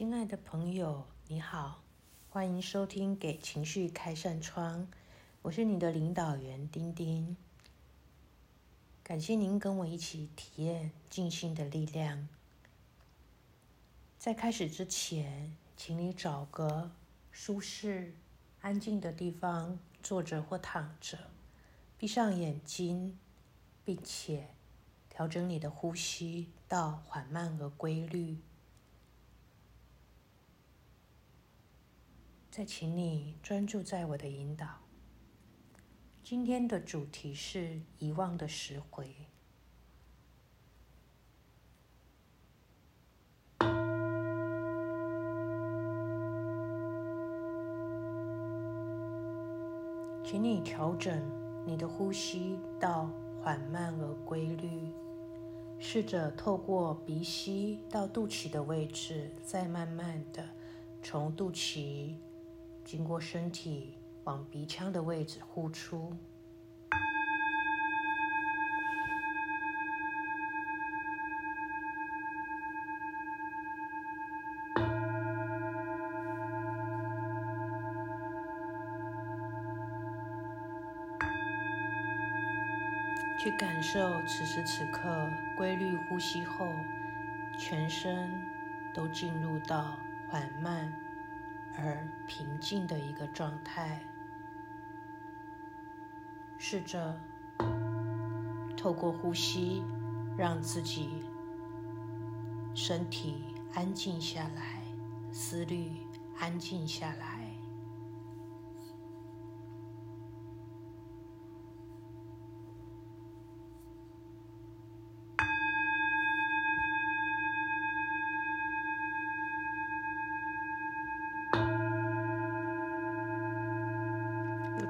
亲爱的朋友，你好，欢迎收听《给情绪开扇窗》，我是你的领导员丁丁。感谢您跟我一起体验静心的力量。在开始之前，请你找个舒适、安静的地方坐着或躺着，闭上眼睛，并且调整你的呼吸到缓慢而规律。再请你专注在我的引导。今天的主题是遗忘的十回。请你调整你的呼吸到缓慢而规律，试着透过鼻吸到肚脐的位置，再慢慢的从肚脐。经过身体往鼻腔的位置呼出，去感受此时此刻规律呼吸后，全身都进入到缓慢。而平静的一个状态，试着透过呼吸，让自己身体安静下来，思虑安静下来。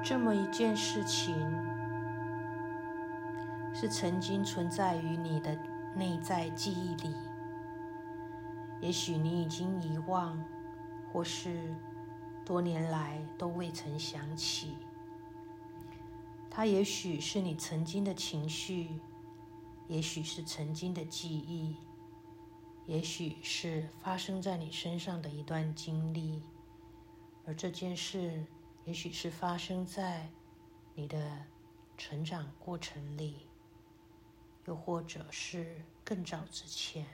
这么一件事情，是曾经存在于你的内在记忆里。也许你已经遗忘，或是多年来都未曾想起。它也许是你曾经的情绪，也许是曾经的记忆，也许是发生在你身上的一段经历，而这件事。也许是发生在你的成长过程里，又或者是更早之前。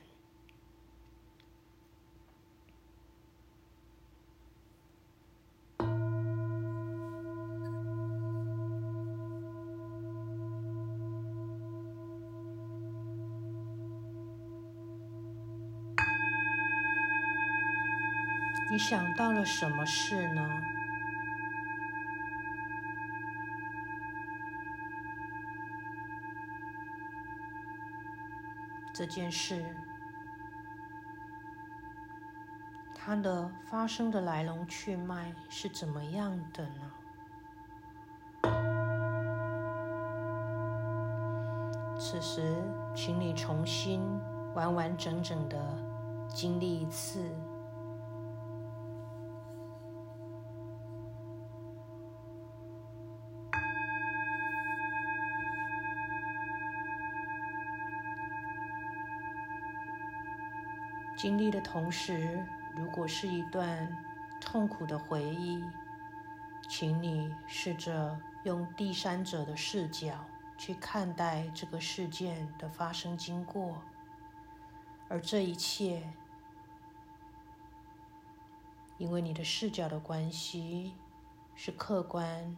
你想到了什么事呢？这件事，它的发生的来龙去脉是怎么样的呢？此时，请你重新完完整整的经历一次。经历的同时，如果是一段痛苦的回忆，请你试着用第三者的视角去看待这个事件的发生经过，而这一切，因为你的视角的关系，是客观，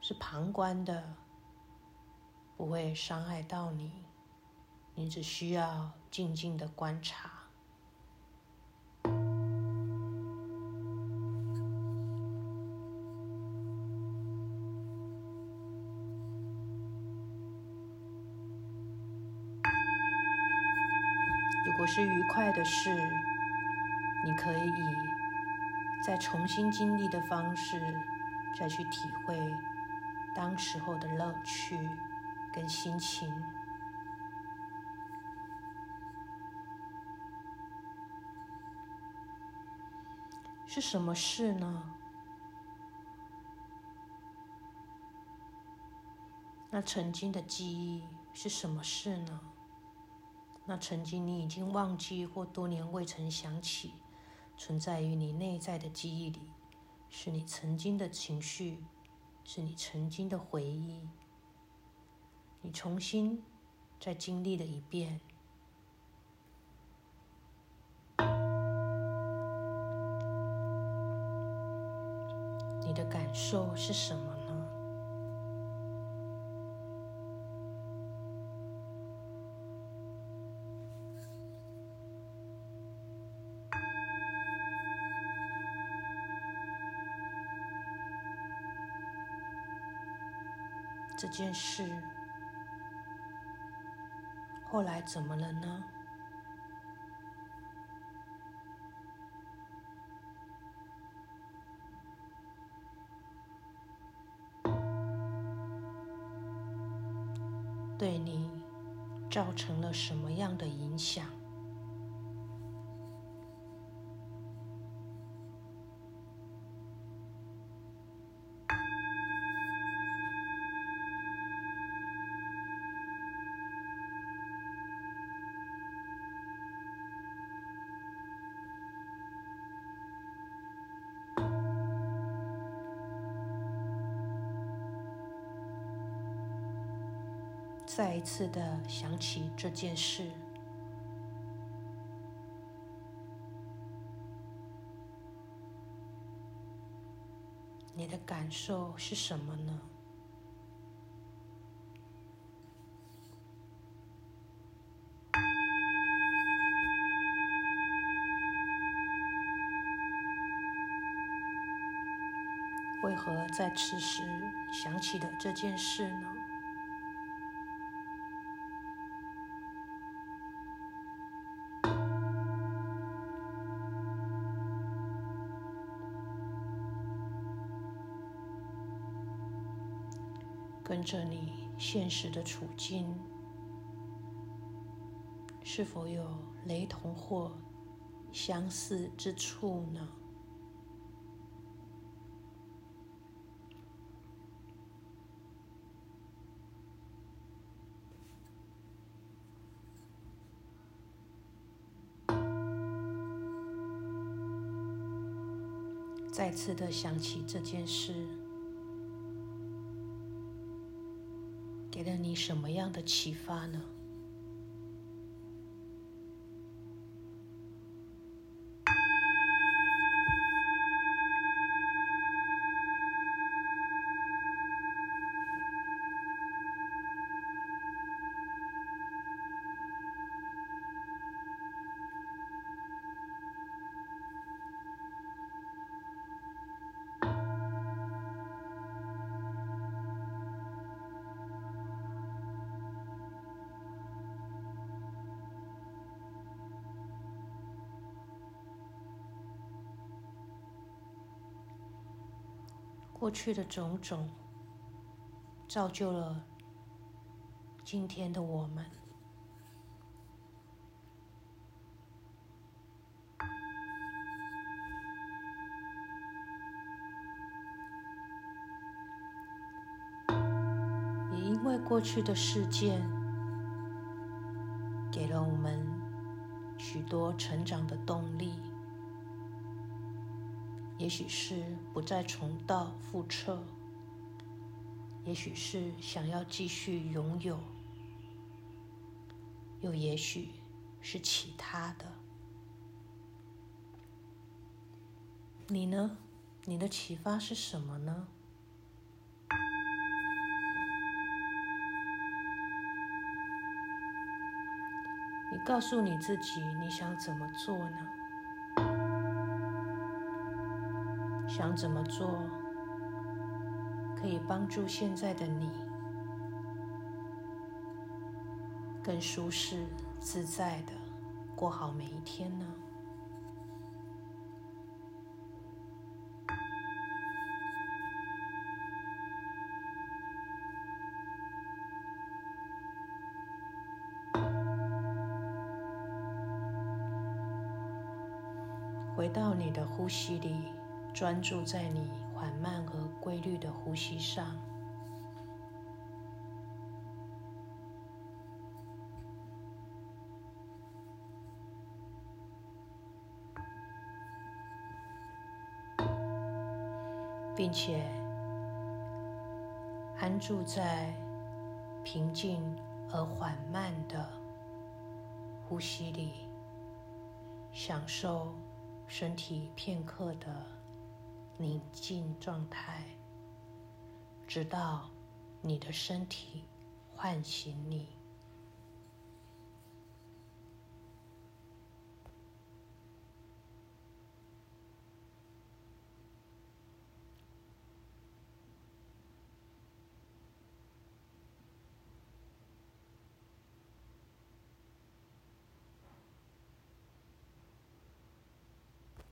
是旁观的，不会伤害到你。你只需要静静的观察。如果是愉快的事，你可以再重新经历的方式，再去体会当时候的乐趣跟心情。是什么事呢？那曾经的记忆是什么事呢？那曾经你已经忘记或多年未曾想起，存在于你内在的记忆里，是你曾经的情绪，是你曾经的回忆。你重新再经历了一遍，受是什么呢？这件事后来怎么了呢？对你造成了什么样的影响？再一次的想起这件事，你的感受是什么呢？为何在此时想起了这件事呢？跟着你现实的处境，是否有雷同或相似之处呢？再次的想起这件事。什么样的启发呢？过去的种种，造就了今天的我们。也因为过去的事件，给了我们许多成长的动力。也许是不再重蹈覆辙，也许是想要继续拥有，又也许是其他的。你呢？你的启发是什么呢？你告诉你自己，你想怎么做呢？想怎么做可以帮助现在的你更舒适自在的过好每一天呢？回到你的呼吸里。专注在你缓慢和规律的呼吸上。并且安住在平静而缓慢的呼吸里。享受身体片刻的。宁静状态，直到你的身体唤醒你。